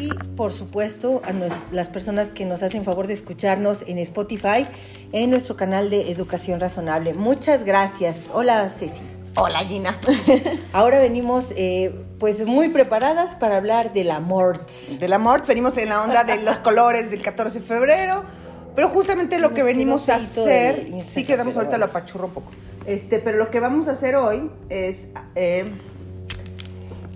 y por supuesto a las personas que nos hacen favor de escucharnos en Spotify, en nuestro canal de Educación Razonable. Muchas gracias. Hola Ceci. Hola Gina. Ahora venimos eh, pues muy preparadas para hablar del amor. Del amor, venimos en la onda de los colores del 14 de febrero, pero justamente lo que venimos a hacer, sí quedamos ahorita lo apachurro un poco. Este, pero lo que vamos a hacer hoy es eh,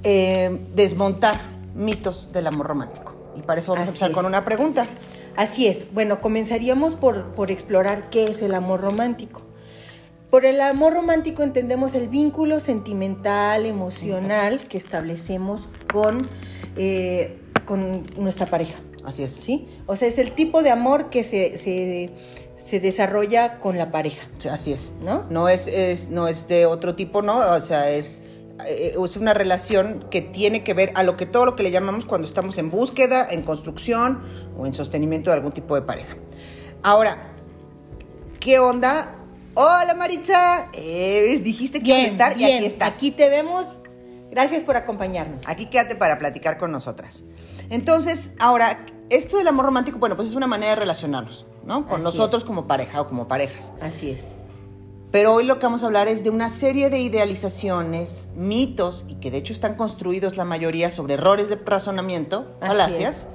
eh, desmontar mitos del amor romántico. Y para eso vamos a empezar con una pregunta. Así es. Bueno, comenzaríamos por, por explorar qué es el amor romántico. Por el amor romántico entendemos el vínculo sentimental, emocional que establecemos con, eh, con nuestra pareja. Así es. ¿Sí? O sea, es el tipo de amor que se, se, desarrolla con la pareja. Así es. ¿No? No es, es, no es de otro tipo, ¿no? O sea, es, eh, es una relación que tiene que ver a lo que todo lo que le llamamos cuando estamos en búsqueda, en construcción o en sostenimiento de algún tipo de pareja. Ahora, ¿qué onda Hola Maritza, eh, dijiste que iba a estar y aquí estás. Aquí te vemos. Gracias por acompañarnos. Aquí quédate para platicar con nosotras. Entonces, ahora, esto del amor romántico, bueno, pues es una manera de relacionarnos, ¿no? Con nosotros como pareja o como parejas. Así es. Pero hoy lo que vamos a hablar es de una serie de idealizaciones, mitos, y que de hecho están construidos la mayoría sobre errores de razonamiento, falacias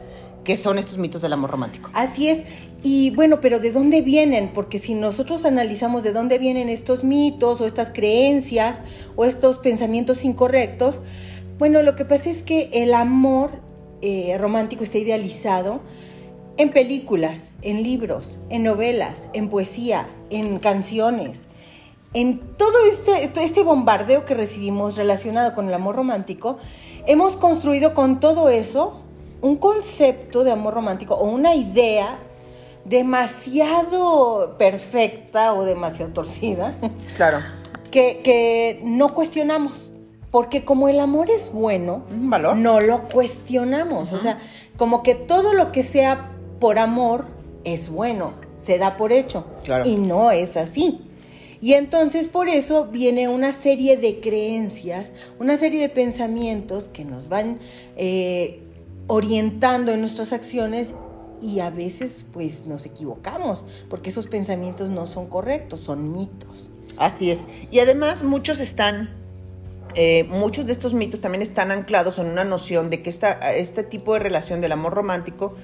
qué son estos mitos del amor romántico. Así es. Y bueno, pero ¿de dónde vienen? Porque si nosotros analizamos de dónde vienen estos mitos o estas creencias o estos pensamientos incorrectos, bueno, lo que pasa es que el amor eh, romántico está idealizado en películas, en libros, en novelas, en poesía, en canciones. En todo este, este bombardeo que recibimos relacionado con el amor romántico, hemos construido con todo eso un concepto de amor romántico o una idea demasiado perfecta o demasiado torcida. Claro. Que, no cuestionamos. Porque como el amor es bueno, valor. no lo cuestionamos. O sea, como que todo lo que sea por amor es bueno, se da por hecho. Claro. Y no es así. Y entonces por eso viene una serie de creencias, una serie de pensamientos que nos van eh, orientando en nuestras acciones y a veces pues nos equivocamos porque esos pensamientos no son correctos, son mitos. Así es. Y además muchos están, eh, muchos de estos mitos también están anclados en una noción de que esta, este tipo de relación del amor romántico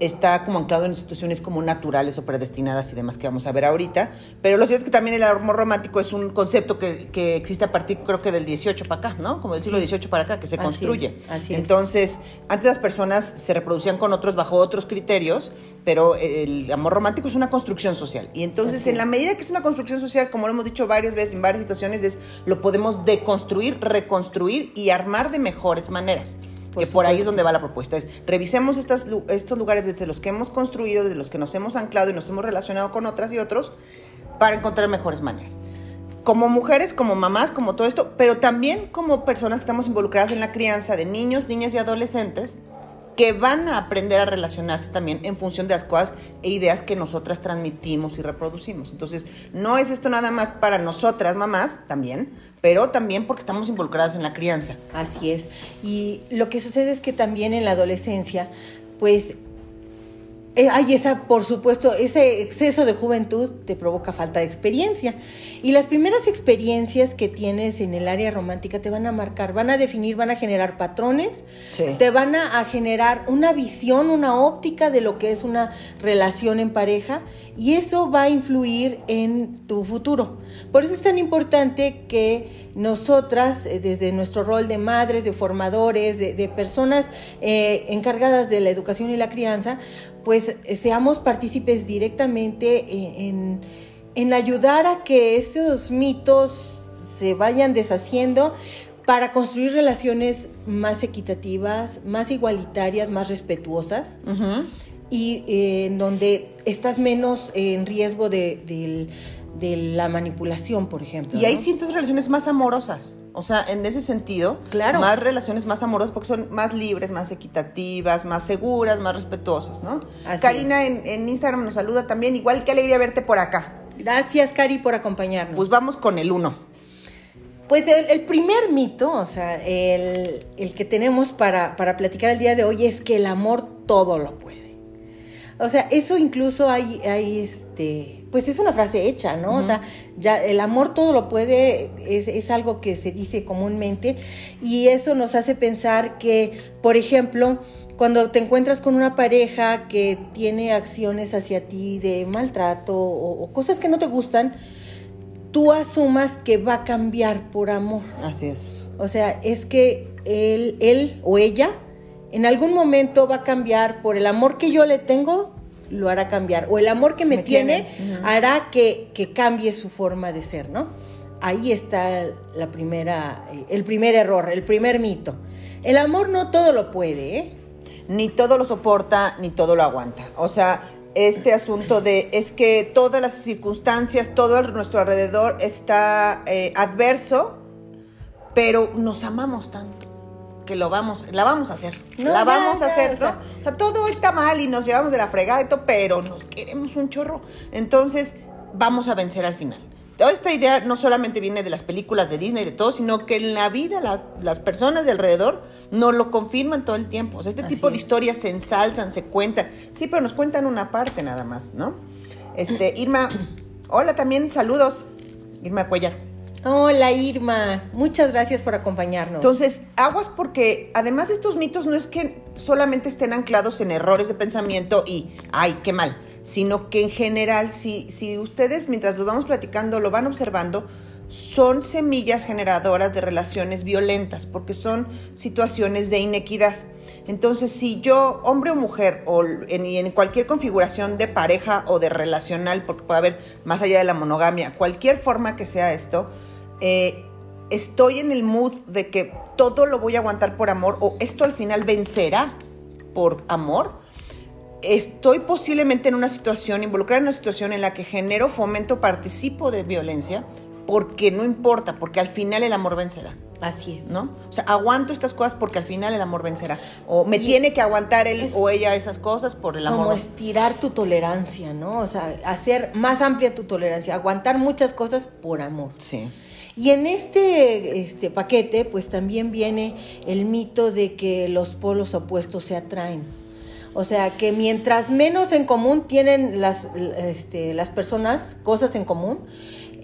está como anclado en situaciones como naturales o predestinadas y demás que vamos a ver ahorita. Pero lo cierto es que también el amor romántico es un concepto que, que existe a partir, creo que del 18 para acá, ¿no? Como del siglo XVIII para acá, que se construye. así Entonces, antes las personas se reproducían con otros bajo otros criterios, pero el amor romántico es una construcción social. Y entonces, en la medida que es una construcción social, como lo hemos dicho varias veces en varias situaciones, es lo podemos deconstruir, reconstruir y armar de mejores maneras que por ahí es donde va la propuesta. Es revisemos estas, estos lugares desde los que hemos construido, desde los que nos hemos anclado y nos hemos relacionado con otras y otros para encontrar mejores maneras. Como mujeres, como mamás, como todo esto, pero también como personas que estamos involucradas en la crianza de niños, niñas y adolescentes, que van a aprender a relacionarse también en función de las cosas e ideas que nosotras transmitimos y reproducimos. Entonces, no es esto nada más para nosotras, mamás, también, pero también porque estamos involucradas en la crianza. Así es. Y lo que sucede es que también en la adolescencia, pues hay esa, por supuesto, ese exceso de juventud te provoca falta de experiencia. Y las primeras experiencias que tienes en el área romántica te van a marcar, van a definir, van a generar patrones, te van a, generar una visión, una óptica de lo que es una relación en pareja y eso va a influir en tu futuro. Por eso es tan importante que nosotras, eh, desde nuestro rol de madres, de formadores, de, personas eh, encargadas de la educación y la crianza, pues seamos partícipes directamente en, ayudar a que esos mitos se vayan deshaciendo para construir relaciones más equitativas, más igualitarias, más respetuosas y eh, en donde estás menos en riesgo de, la manipulación, por ejemplo. Y hay ciertas relaciones más amorosas. O sea, en ese sentido, claro. más relaciones más amorosas porque son más libres, más equitativas, más seguras, más respetuosas, ¿no? Karina en, Instagram nos saluda también, igual que alegría verte por acá. Gracias, Cari, por acompañarnos. Pues vamos con el uno. Pues el, primer mito, o sea, el, que tenemos para, para, platicar el día de hoy es que el amor todo lo puede. O sea, eso incluso hay, hay este, pues es una frase hecha, ¿no? O sea, ya el amor todo lo puede, es, es, algo que se dice comúnmente y eso nos hace pensar que, por ejemplo, cuando te encuentras con una pareja que tiene acciones hacia ti de maltrato o cosas que no te gustan, tú asumas que va a cambiar por amor. Así es. O sea, es que él, él o ella en algún momento va a cambiar por el amor que yo le tengo, lo hará cambiar. O el amor que me, tiene, hará que, que, cambie su forma de ser, ¿no? Ahí está la primera, eh, el primer error, el primer mito. El amor no todo lo puede, ¿eh? Ni todo lo soporta, ni todo lo aguanta. O sea, este asunto de es que todas las circunstancias, todo nuestro alrededor está eh, adverso, pero nos amamos tanto que lo vamos, la vamos a hacer, la vamos a hacer, ¿no? O sea, todo está mal y nos llevamos de la fregada y todo, pero nos queremos un chorro. Entonces, vamos a vencer al final. Toda esta idea no solamente viene de las películas de Disney y de todo, sino que en la vida las personas de alrededor nos lo confirman todo el tiempo. O sea, este tipo de historias se ensalzan, se cuentan. Sí, pero nos cuentan una parte nada más, ¿no? Este, Irma, hola también, saludos. Irma Cuellar. Hola Irma, muchas gracias por acompañarnos. Entonces, aguas porque además estos mitos no es que solamente estén anclados en errores de pensamiento y, ay, qué mal, sino que en general, si, si ustedes mientras los vamos platicando lo van observando, son semillas generadoras de relaciones violentas, porque son situaciones de inequidad. Entonces, si yo, hombre o mujer, o en, en cualquier configuración de pareja o de relacional, porque puede haber más allá de la monogamia, cualquier forma que sea esto, eh, estoy en el mood de que todo lo voy a aguantar por amor o esto al final vencerá por amor, estoy posiblemente en una situación, involucrada en una situación en la que genero, fomento, participo de violencia, porque no importa, porque al final el amor vencerá. Así es. ¿No? O sea, aguanto estas cosas porque al final el amor vencerá. O me tiene que aguantar él o ella esas cosas por el amor. Como estirar tu tolerancia, ¿no? O sea, hacer más amplia tu tolerancia, aguantar muchas cosas por amor. Sí. Y en este, este paquete, pues también viene el mito de que los polos opuestos se atraen. O sea, que mientras menos en común tienen las, este, las personas, cosas en común,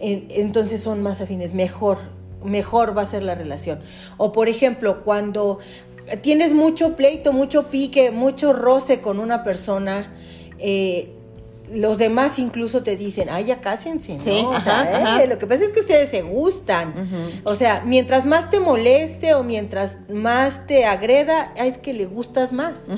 entonces son más afines, mejor, mejor va a ser la relación. O por ejemplo, cuando tienes mucho pleito, mucho pique, mucho roce con una persona, eh, los demás incluso te dicen, ay, ya cásense, ¿no? o sea, eh, lo que pasa es que ustedes se gustan. O sea, mientras más te moleste o mientras más te agreda, es que le gustas más.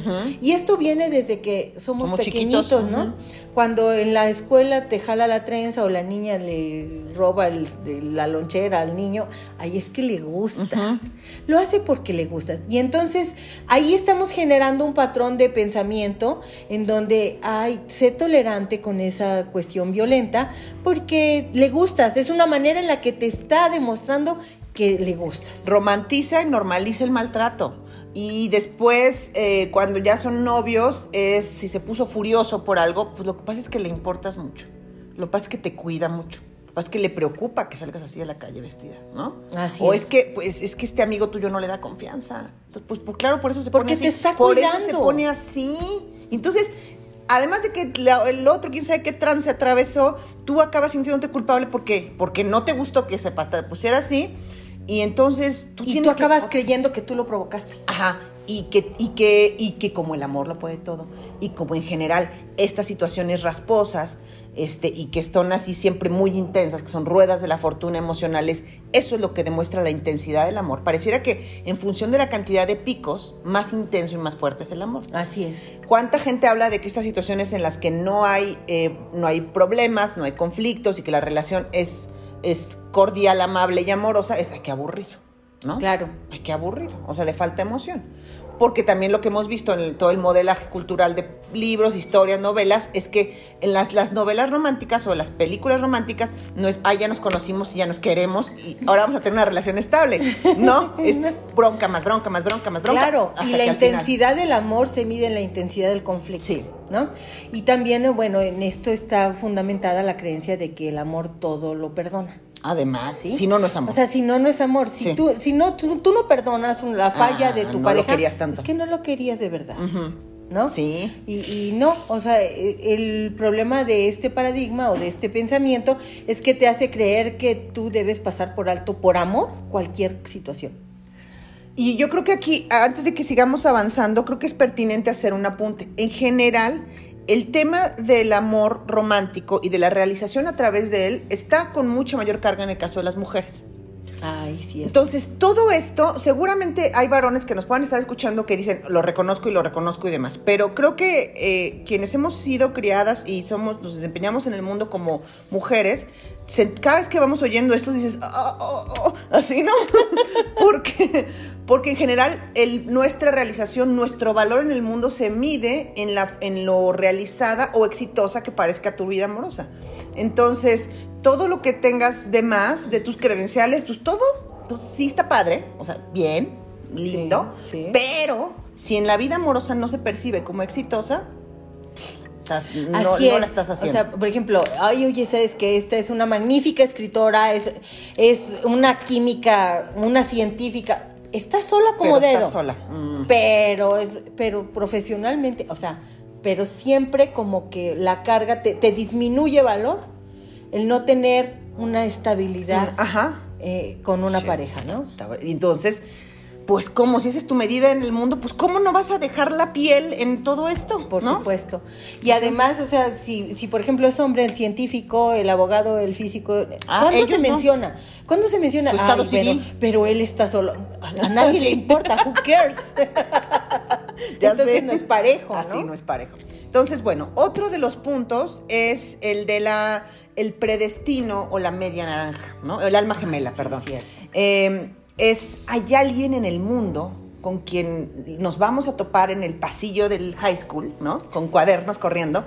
Y esto viene desde que somos, pequeñitos, ¿no? Cuando en la escuela te jala la trenza o la niña le roba la lonchera al niño, ahí es que le gustas. Lo hace porque le gustas. Y entonces ahí estamos generando un patrón de pensamiento en donde, ay, sé tolerante con esa cuestión violenta porque le gustas, es una manera en la que te está demostrando que le gustas. Romantiza y normaliza el maltrato. Y después, eh, cuando ya son novios, es si se puso furioso por algo, pues lo que pasa es que le importas mucho. Lo que pasa es que te cuida mucho. Lo que pasa es que le preocupa que salgas así a la calle vestida, ¿no? Así o es. que, pues, es que este amigo tuyo no le da confianza. Entonces, pues, pues claro, por eso se Porque pone así. te está Por eso se pone así. Entonces, además de que el otro, quién sabe qué trance atravesó, tú acabas sintiéndote culpable porque, porque no te gustó que se pusiera así. Y entonces tú, y tú acabas creyendo que tú lo provocaste. Ajá y que, y, que, y que como el amor lo puede todo, y como en general estas situaciones rasposas este, y que están así siempre muy intensas, que son ruedas de la fortuna emocionales, eso es lo que demuestra la intensidad del amor. Pareciera que en función de la cantidad de picos, más intenso y más fuerte es el amor. Así es. ¿Cuánta gente habla de que estas situaciones en las que no hay, eh, no hay problemas, no hay conflictos y que la relación es, es cordial, amable y amorosa, es que aburrido? ¿no? Claro. Ay, qué aburrido. O sea, le falta emoción. Porque también lo que hemos visto en todo el modelaje cultural de libros, historias, novelas, es que en las, las novelas románticas o las películas románticas no es, ah, ya nos conocimos y ya nos queremos y ahora vamos a tener una relación estable. No, es bronca más bronca más bronca más bronca. Claro, y la intensidad del amor se mide en la intensidad del conflicto. Sí. ¿No? Y también, bueno, en esto está fundamentada la creencia de que el amor todo lo perdona. Además, ¿sí? si no, no es amor. O sea, si no, no es amor. Si, Sí. tú, si no, tú, tú no perdonas la falla Ah, de tu no lo pareja, querías tanto. es que no lo querías de verdad. ¿No? Sí. Y, y no, o sea, e- el problema de este paradigma o de este pensamiento es que te hace creer que tú debes pasar por alto, por amor, cualquier situación. Y yo creo que aquí, antes de que sigamos avanzando, creo que es pertinente hacer un apunte. En general, el tema del amor romántico y de la realización a través de él está con mucha mayor carga en el caso de las mujeres. Ay, sí. es- Entonces, todo esto, seguramente hay varones que nos puedan estar escuchando que dicen, lo reconozco y lo reconozco y demás, pero creo que eh, quienes hemos sido criadas y somos, nos desempeñamos en el mundo como mujeres, se- cada vez que vamos oyendo esto dices, "Ah, oh, oh", así, ¿no? porque, porque en general el- nuestra realización, nuestro valor en el mundo se mide en, la, en lo realizada o exitosa que parezca tu vida amorosa. Entonces, todo lo que tengas de más, de tus credenciales, tus todo, pues sí está padre, o sea, bien, lindo, Sí, sí. pero si en la vida amorosa no se percibe como exitosa, estás- no, Así no es. la estás haciendo. O sea, por ejemplo, ay, oye, sabes que esta es una magnífica escritora, es, es una química, una científica. Está sola como Pero está dedo. sola. Mm. Pero es, pero profesionalmente, o sea, pero siempre como que la carga te, te disminuye valor el no tener una estabilidad Ajá. eh, con una Sí. pareja, ¿no? Entonces, pues como si esa es tu medida en el mundo, pues cómo no vas a dejar la piel en todo esto, Por ¿no? supuesto. Y además, o sea, si, si por ejemplo es hombre, el científico, el abogado, el físico, Ah, ¿cuándo se no. menciona? ¿Cuándo se menciona? Su estado Ay, pero- civil. Pero, él está solo. A nadie le importa, who cares? Ya Entonces sé. no es parejo, ¿no? Así no es parejo. Entonces, bueno, otro de los puntos es el de la el predestino o la media naranja, ¿no? El alma gemela, Ah, sí, perdón. Eh, es hay alguien en el mundo con quien nos vamos a topar en el pasillo del high school, ¿no? Con cuadernos corriendo.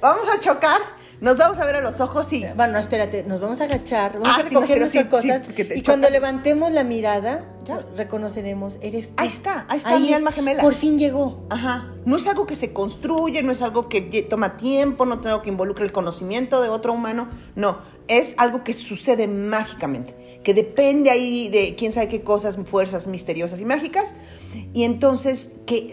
Vamos a chocar, nos vamos a ver a los ojos y Bueno, espérate, nos vamos a agachar, vamos Ah, a recoger nuestras sí, sí, cosas y cuando levantemos la mirada, Ya. reconoceremos, eres tú. Ahí está, ahí está mi es, alma gemela. Por fin llegó. Ajá. No es algo que se construye, no es algo que toma tiempo, no tengo que involucra el conocimiento de otro humano. No, es algo que sucede mágicamente, que depende ahí de quién sabe qué cosas, fuerzas misteriosas y mágicas. Y entonces, que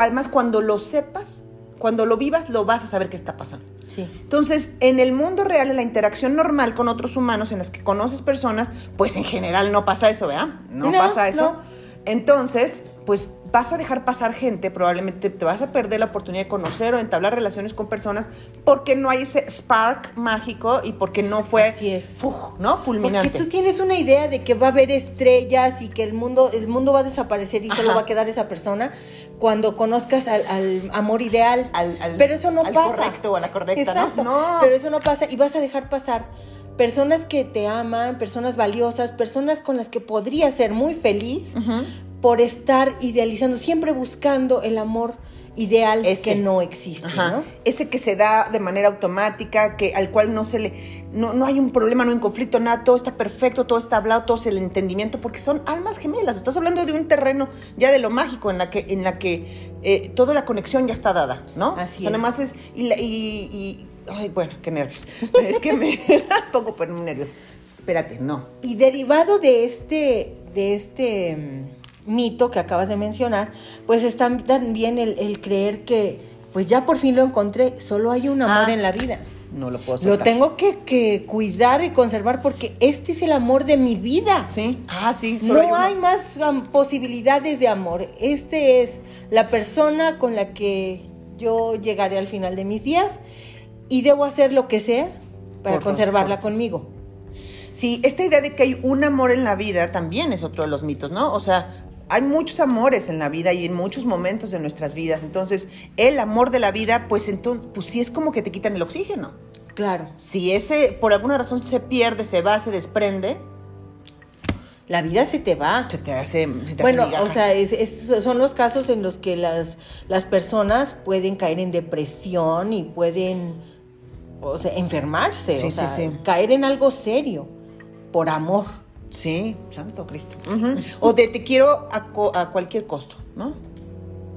además cuando lo sepas, cuando lo vivas, lo vas a saber qué está pasando. Sí. Entonces, en el mundo real, en la interacción normal con otros humanos, en las que conoces personas, pues en general no pasa eso, ¿verdad? No, No, pasa eso. no. Entonces, pues vas a dejar pasar gente, probablemente te vas a perder la oportunidad de conocer o entablar relaciones con personas porque no hay ese spark mágico y porque no fue, Así es. ¿no? Fulminante. Porque tú tienes una idea de que va a haber estrellas y que el mundo, el mundo va a desaparecer y solo va a quedar esa persona cuando conozcas al, al amor ideal. Al- al- pero eso no al pasa. correcto o a la correcta, ¿no? Exacto. No. Pero eso no pasa y vas a dejar pasar personas que te aman, personas valiosas, personas con las que podrías ser muy feliz. Por estar idealizando, siempre buscando el amor ideal Ese. que no existe. Ese que se da de manera automática, que al cual no se le, no, no hay un problema, no hay un conflicto, nada, todo está perfecto, todo está hablado, todo es el entendimiento, porque son almas gemelas. Estás hablando de un terreno ya de lo mágico, en la que, en la que eh, toda la conexión ya está dada, ¿no? Así o sea, es. nomás es, y, la- y- y- ay, bueno, qué nervios. es que me pongo pero muy nerviosa. Espérate, no. Y derivado de este, de este mm, mito que acabas de mencionar, pues está también el, el creer que, pues ya por fin lo encontré, solo hay un amor Ah, en la vida. No lo puedo Lo soltar. tengo que, que cuidar y conservar porque este es el amor de mi vida. Sí. Ah, sí. solo No hay más posibilidades de amor. Este es la persona con la que yo llegaré al final de mis días y debo hacer lo que sea para Por conservarla conmigo. Sí, esta idea de que hay un amor en la vida también es otro de los mitos, ¿no? O sea, hay muchos amores en la vida y en muchos momentos de nuestras vidas. Entonces, el amor de la vida, pues entonces, pues sí es como que te quitan el oxígeno. Claro. Si ese por alguna razón se pierde, se va, se desprende, La vida se te va. se te hace, se te hace Bueno, o sea, es- es- son los casos en los que las, las personas pueden caer en depresión y pueden, o sea, enfermarse, Sí, o sí, sea, sí. caer en algo serio por amor. Sí, santo Cristo. O de te quiero a, co- a cualquier costo, ¿no?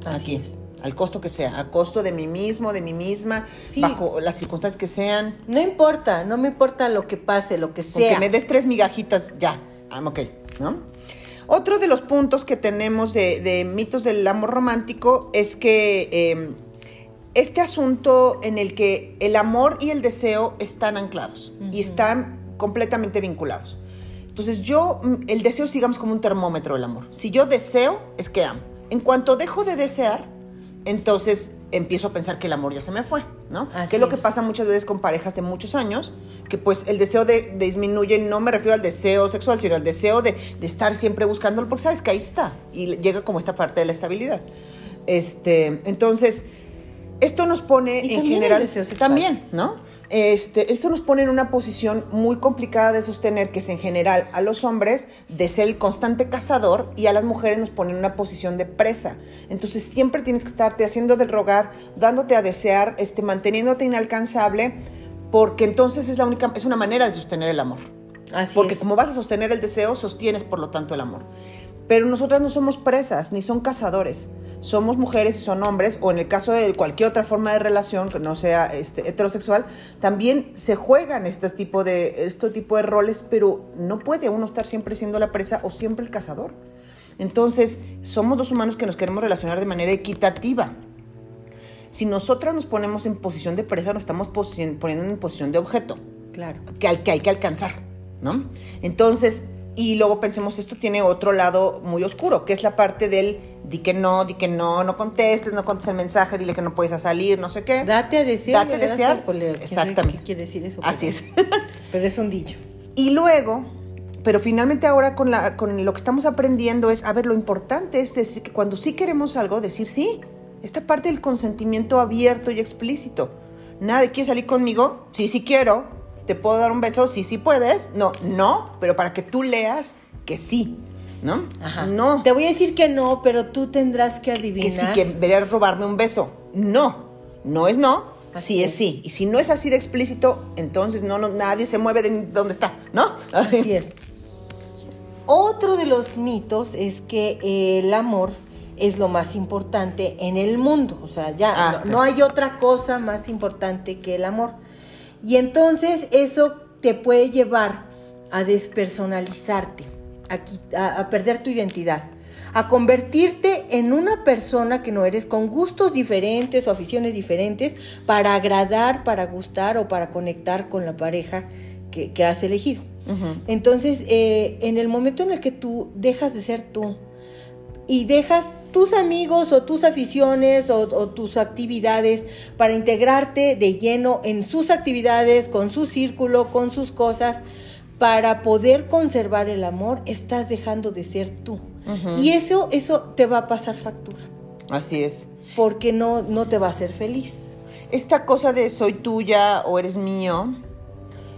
Así Aquí. es. al costo que sea, a costo de mí mismo, de mí misma, Sí. bajo las circunstancias que sean. No importa, no me importa lo que pase, lo que sea. Aunque me des tres migajitas, ya, I'm ok, ¿no? Otro de los puntos que tenemos de, de mitos del amor romántico es que eh, este asunto en el que el amor y el deseo están anclados y están completamente vinculados. Entonces yo, mm, el deseo sigamos como un termómetro del amor. Si yo deseo, es que amo. En cuanto dejo de desear, entonces empiezo a pensar que el amor ya se me fue, ¿no? Así que es lo que es. pasa muchas veces con parejas de muchos años, que pues el deseo de, disminuye, no me refiero al deseo sexual, sino al deseo de, de estar siempre buscándolo, porque sabes que ahí está, y le- llega como esta parte de la estabilidad. Este, entonces, esto nos pone Y en también el general... deseo. También, ¿no? Este, esto nos pone en una posición muy complicada de sostener, que es en general a los hombres de ser el constante cazador y a las mujeres nos pone en una posición de presa. Entonces siempre tienes que estarte haciendo del rogar, dándote a desear, este, manteniéndote inalcanzable, porque entonces es la única, es una manera de sostener el amor. Así Porque es. como vas a sostener el deseo, sostienes por lo tanto el amor. Pero nosotras no somos presas, ni son cazadores. Somos mujeres y son hombres, o en el caso de cualquier otra forma de relación que no sea este, heterosexual, también se juegan este tipo, de, este tipo de roles, pero no puede uno estar siempre siendo la presa o siempre el cazador. Entonces, somos dos humanos que nos queremos relacionar de manera equitativa. Si nosotras nos ponemos en posición de presa, nos estamos poniendo en posición de objeto Claro. que, que hay que alcanzar, ¿no? Entonces, y luego pensemos, esto tiene otro lado muy oscuro, que es la parte del di que no, di que no, no contestes, no contestes el mensaje, dile que no puedes salir, no sé qué. Date a desear. Date a desear. al poleo. ¿Quién Exactamente. ¿Qué quiere decir eso? Así es. Pero es un dicho. Y luego, pero finalmente ahora con, la, con lo que estamos aprendiendo es, a ver, lo importante es decir que cuando sí queremos algo, decir sí. Esta parte del consentimiento abierto y explícito. Nada quieres salir conmigo, sí, sí quiero. ¿Te puedo dar un beso? Sí, sí puedes. No, no, pero para que tú leas que sí, ¿no? Ajá. No. Te voy a decir que no, pero tú tendrás que que adivinar. sí que robarme un beso. No, no es no, Así sí es sí. Y si no es así de explícito, entonces no, no nadie se mueve de donde está, ¿no? Así es. Otro de los mitos es que el amor es lo más importante en el mundo. O sea, ya Ah, no, sí. no hay otra cosa más importante que el amor. Y entonces eso te puede llevar a despersonalizarte, a, a- perder tu identidad, a convertirte en una persona que no eres, con gustos diferentes o aficiones diferentes, para agradar, para gustar o para conectar con la pareja que, que has elegido. Entonces, eh, en el momento en el que tú dejas de ser tú y dejas tus amigos o tus aficiones o, o tus actividades para integrarte de lleno en sus actividades, con su círculo, con sus cosas, para poder conservar el amor, estás dejando de ser tú. Y eso, eso te va a pasar factura, Así es. porque no, no te va a hacer feliz. Esta cosa de soy tuya o eres mío,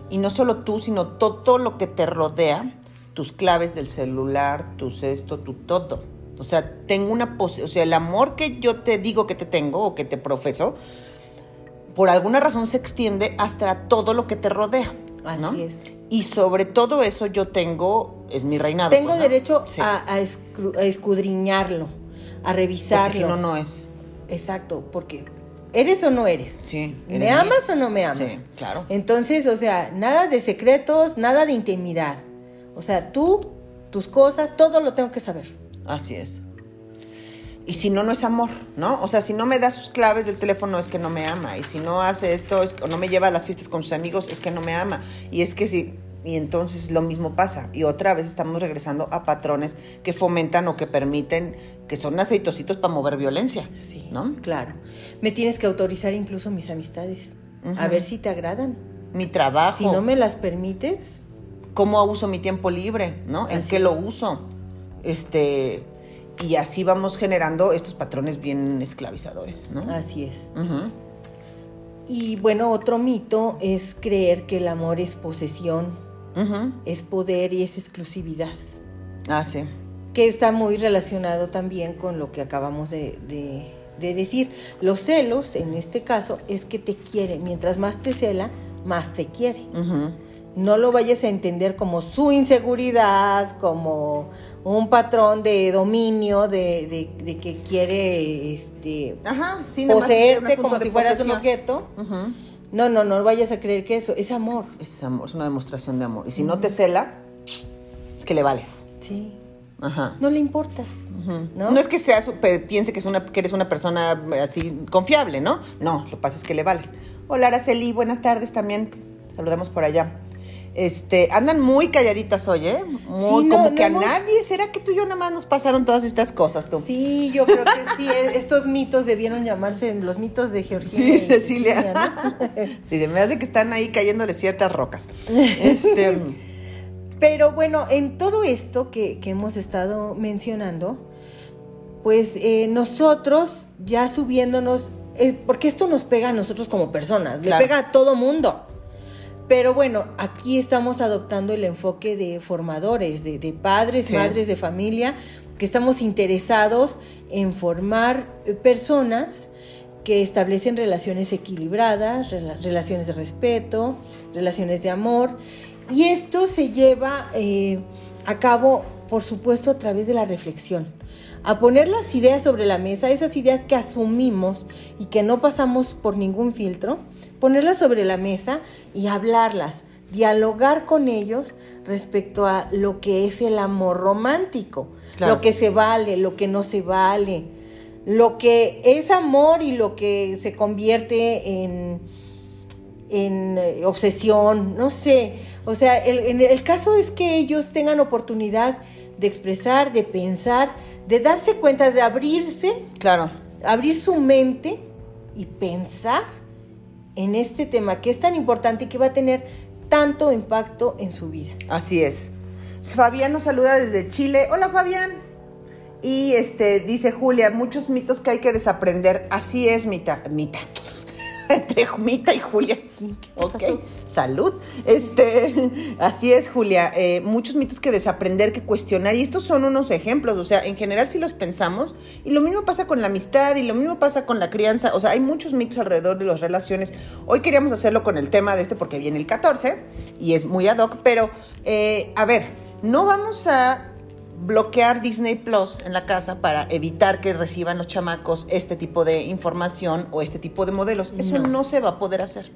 y no solo tú, sino todo lo que te rodea, tus claves del celular, tus esto, tu todo. O sea, tengo una pos- o sea, el amor que yo te digo que te tengo o que te profeso, por alguna razón se extiende hasta todo lo que te rodea. ¿no? Así es. Y sobre todo eso yo tengo, es mi reinado. Tengo pues, ¿no? derecho Sí. a, a escru- a escudriñarlo, a Porque revisarlo. si no, no es. Exacto, porque ¿eres o no eres? Sí. ¿Me eres mío. amas o no me amas? Sí, claro. Entonces, o sea, nada de secretos, nada de intimidad. O sea, tú, tus cosas, todo lo tengo que saber. Así es. Y si no, no es amor, ¿no? O sea, si no me da sus claves del teléfono es que no me ama. Y si no hace esto es- o no me lleva a las fiestas con sus amigos es que no me ama. Y es que sí. Y entonces lo mismo pasa. Y otra vez estamos regresando a patrones que fomentan o que permiten, que son aceitositos para mover violencia. Sí, ¿No? Claro. Me tienes que autorizar incluso mis amistades. A ver si te agradan. Mi trabajo. Si no me las permites, cómo uso mi tiempo libre, ¿no? En Así qué lo uso. Este. Y así vamos generando estos patrones bien esclavizadores, ¿no? así es. Y bueno, otro mito es creer que el amor es posesión, es poder y es exclusividad. Ah, sí. que está muy relacionado también con lo que acabamos de, de- de decir. Los celos, en este caso, es que te quiere. Mientras más te cela, más te quiere. Ujú. No lo vayas a entender como su inseguridad, como un patrón de dominio, de, de- de que quiere este, Ajá, sí, poseerte como si fueras un objeto. Ujú. No, no, no vayas a creer que eso es amor. Es amor, es una demostración de amor. Y si no te cela, es que le vales. Sí. Ajá. No le importas. Ujú. ¿no? ¿no? es que seas, piense que, es una, que eres una persona así confiable, ¿no? No, lo que pasa es que le vales. Hola, Araceli, buenas tardes también. Saludamos por allá. Este, andan muy calladitas hoy, ¿eh? Muy, Sí, no, como no que a nadie. ¿Será que tú y yo nada más nos pasaron todas estas cosas, tú? Sí, yo creo que sí. e- Estos mitos debieron llamarse los mitos de Georgina. Sí, y Cecilia. ¿no? sí, me hace que están ahí cayéndole ciertas rocas. Este, Pero bueno, en todo esto que, que hemos estado mencionando, pues eh, nosotros ya subiéndonos, eh, porque esto nos pega a nosotros como personas, Claro. le pega a todo mundo. Pero bueno, aquí estamos adoptando el enfoque de formadores, de, de padres, Sí. madres de familia, que estamos interesados en formar personas que establecen relaciones equilibradas, rela- relaciones de respeto, relaciones de amor. Y esto se lleva eh, a cabo, por supuesto, a través de la reflexión. A poner las ideas sobre la mesa, esas ideas que asumimos y que no pasamos por ningún filtro, ponerlas sobre la mesa y hablarlas, dialogar con ellos respecto a lo que es el amor romántico, Claro. lo que se vale, lo que no se vale, lo que es amor y lo que se convierte en, en eh, obsesión, no sé. O sea, el, en el caso es que ellos tengan oportunidad de expresar, de pensar, de darse cuenta, de abrirse, claro. abrir su mente y pensar en este tema que es tan importante y que va a tener tanto impacto en su vida. Así es. Fabián nos saluda desde Chile. Hola Fabián. Y este dice Julia, muchos mitos que hay que desaprender. Así es, Mita. Mita. Entre Mita y Julia. ¿Qué Ok, salud. Este, así es, Julia. Eh, muchos mitos que desaprender, que cuestionar. Y estos son unos ejemplos. O sea, en general si los pensamos. Y lo mismo pasa con la amistad y lo mismo pasa con la crianza. O sea, hay muchos mitos alrededor de las relaciones. Hoy queríamos hacerlo con el tema de este porque viene el 14 y es muy ad hoc. Pero, eh, a ver, no vamos a bloquear Disney Plus en la casa para evitar que reciban los chamacos este tipo de información o este tipo de modelos. Eso no, No. se va a poder hacer.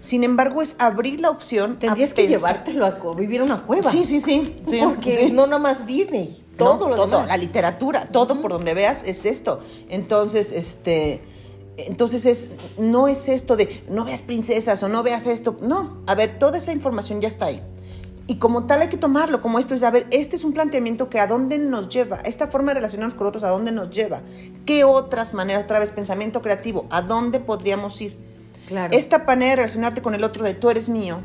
Sin embargo, es abrir la opción. a Tendrías que llevártelo a vivir a una cueva. Sí, sí, sí. sí, Porque sí. no nada más Disney, No, todo lo todo, demás. la literatura, todo por donde veas es esto. Entonces, este, entonces es, no es esto de no veas princesas o no veas esto. No, a ver, toda esa información ya está ahí. Y como tal hay que tomarlo, como esto es, a ver, este es un planteamiento que a dónde nos lleva, esta forma de relacionarnos con otros, a dónde nos lleva, qué otras maneras, otra vez, pensamiento creativo, a dónde podríamos ir. Claro. Esta manera de relacionarte con el otro de tú eres mío,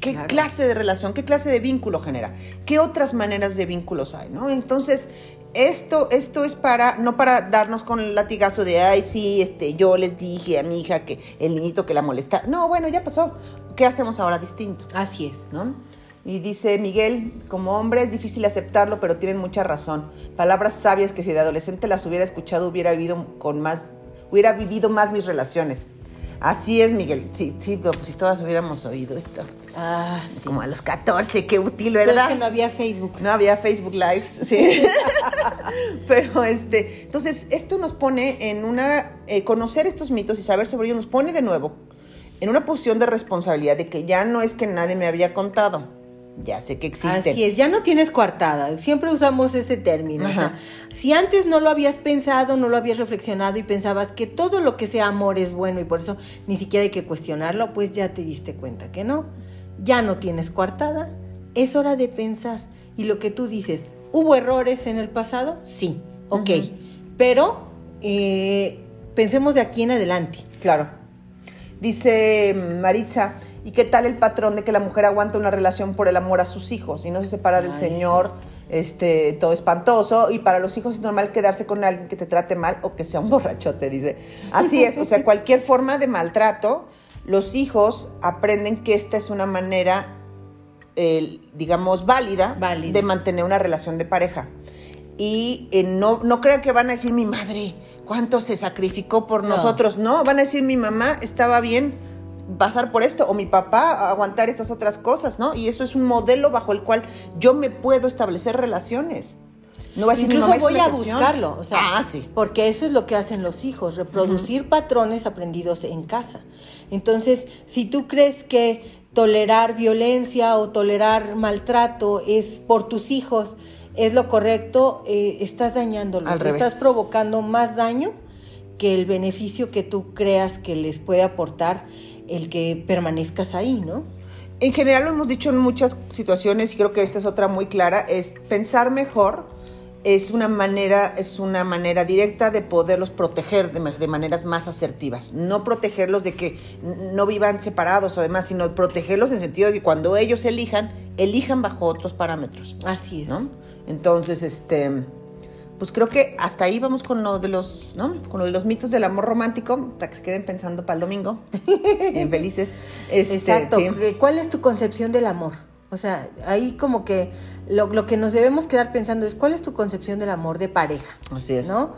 ¿qué Claro. clase de relación, qué clase de vínculo genera? ¿Qué otras maneras de vínculos hay? ¿no? Entonces, esto, esto es para, no para darnos con el latigazo de, ay, sí, este, yo les dije a mi hija que el niñito que la molesta. No, bueno, ya pasó. ¿Qué hacemos ahora distinto? Así es. ¿no? Y dice Miguel, como hombre es difícil aceptarlo, pero tienen mucha razón. Palabras sabias que si de adolescente las hubiera escuchado hubiera vivido con más, hubiera vivido más mis relaciones. Así es, Miguel. Sí, sí, pues si todas hubiéramos oído esto. Ah, sí. Como a los 14, qué útil, Pero es ¿verdad? que no había Facebook. No había Facebook Lives, sí. Pero este, entonces esto nos pone en una, eh, conocer estos mitos y saber sobre ellos nos pone de nuevo en una posición de responsabilidad de que ya no es que nadie me había contado, ya sé que existen. Así es, ya no tienes coartada, siempre usamos ese término. o sea, si antes no lo habías pensado, no lo habías reflexionado y pensabas que todo lo que sea amor es bueno y por eso ni siquiera hay que cuestionarlo, pues ya te diste cuenta que no. Ya no tienes coartada, es hora de pensar. Y lo que tú dices, ¿hubo errores en el pasado? Sí, ok. Pero eh, pensemos de aquí en adelante. Claro. Dice Maritza, ¿y qué tal el patrón de que la mujer aguanta una relación por el amor a sus hijos y no se separa del Ay, Señor? Este, todo espantoso, y para los hijos es normal quedarse con alguien que te trate mal o que sea un borrachote, dice. Así es, o sea, cualquier forma de maltrato, los hijos aprenden que esta es una manera, eh, digamos, válida, Válida. de mantener una relación de pareja. Y eh, no, no crean que van a decir mi madre, cuánto se sacrificó por No. nosotros. No, van a decir mi mamá estaba bien pasar por esto, o mi papá aguantar estas otras cosas, ¿no? Y eso es un modelo bajo el cual yo me puedo establecer relaciones. No va a decir, Incluso voy a buscarlo, o sea, ah, sí. porque eso es lo que hacen los hijos, reproducir patrones aprendidos en casa. Entonces, si tú crees que tolerar violencia o tolerar maltrato es por tus hijos, es lo correcto, eh, estás dañándolos, estás provocando más daño que el beneficio que tú creas que les puede aportar el que permanezcas ahí, ¿no? En general lo hemos dicho en muchas situaciones y creo que esta es otra muy clara, es pensar mejor es una manera, es una manera directa de poderlos proteger de, maneras más asertivas. No protegerlos de que no vivan separados o demás, sino protegerlos en el sentido de que cuando ellos elijan, elijan bajo otros parámetros. Así es. ¿no? Entonces, este, pues creo que hasta ahí vamos con lo de los, ¿no? Con lo de los mitos del amor romántico, para que se queden pensando para el domingo. Bien felices. Este, Exacto. ¿Cuál es tu concepción del amor? O sea, ahí como que lo, que nos debemos quedar pensando es cuál es tu concepción del amor de pareja. Así es. ¿No?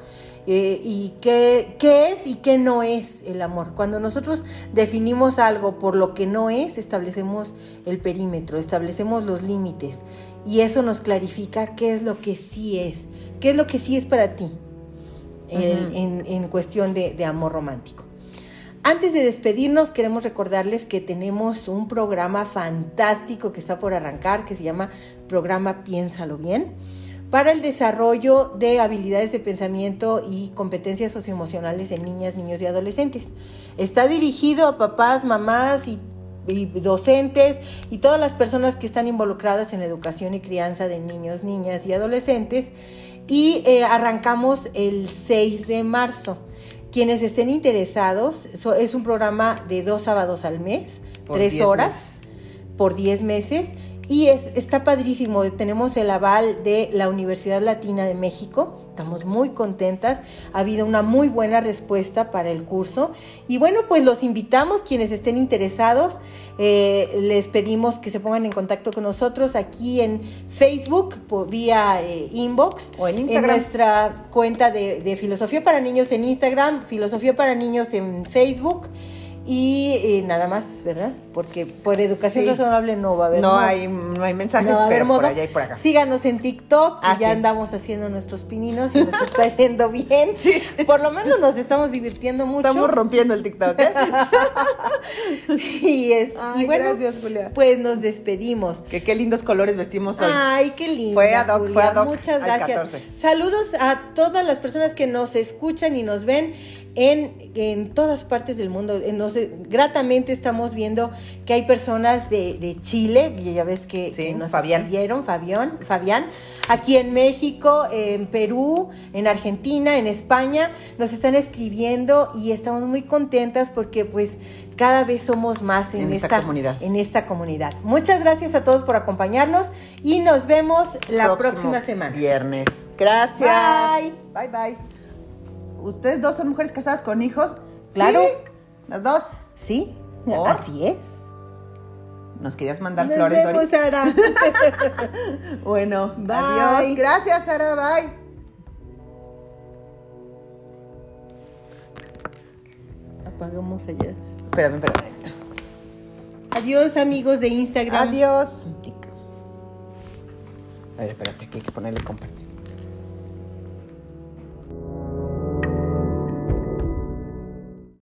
Eh, y qué, qué es y qué no es el amor. Cuando nosotros definimos algo por lo que no es, establecemos el perímetro, establecemos los límites. Y eso nos clarifica qué es lo que sí es, qué es lo que sí es para ti en, cuestión de amor romántico. Antes de despedirnos, queremos recordarles que tenemos un programa fantástico que está por arrancar, que se llama Programa Piénsalo Bien, para el desarrollo de habilidades de pensamiento y competencias socioemocionales en niñas, niños y adolescentes. Está dirigido a papás, mamás y, docentes y todas las personas que están involucradas en la educación y crianza de niños, niñas y adolescentes. Y eh, arrancamos el 6 de marzo. Quienes estén interesados, es un programa de dos sábados al mes, tres horas, por diez meses. Y es, está padrísimo, tenemos el aval de la Universidad Latina de México, estamos muy contentas, ha habido una muy buena respuesta para el curso. Y bueno, pues los invitamos, quienes estén interesados, eh, les pedimos que se pongan en contacto con nosotros aquí en Facebook, por, vía eh, inbox, o en Instagram. En nuestra cuenta de, de Filosofía para Niños en Instagram, Filosofía para Niños en Facebook. Y eh, nada más, ¿verdad? Porque por educación razonable no va a haber. No hay, no hay mensajes, pero por allá y por acá. Síganos en TikTok, ah, ya andamos haciendo nuestros pininos y nos está yendo bien. Sí. Por lo menos nos estamos divirtiendo mucho. Estamos rompiendo el TikTok, ¿eh? y, es, y bueno, gracias, Julia. pues nos despedimos. Que qué lindos colores vestimos hoy. Ay, qué lindo. Fue a Doc, fue a Doc Muchas gracias. Saludos a todas las personas que nos escuchan y nos ven en, en todas partes del mundo. Nos, gratamente estamos viendo que hay personas de, de Chile, ya ves que, nos Fabián. vieron, Fabián, Fabián, aquí en México, en Perú, en Argentina, en España, nos están escribiendo y estamos muy contentas porque pues cada vez somos más en, esta, comunidad. En esta comunidad. Muchas gracias a todos por acompañarnos y nos vemos la próxima semana. Viernes. Gracias. Bye. Bye bye. ¿Ustedes dos son mujeres casadas con hijos? Claro. ¿Las dos? Sí, así es. ¿Nos querías mandar flores, vemos, Sara. bueno, bye. adiós. Gracias, Sara, bye. Apagamos allá. Espérame, espérame. Adiós, amigos de Instagram. Adiós. A ver, espérate, aquí hay que ponerle compartir.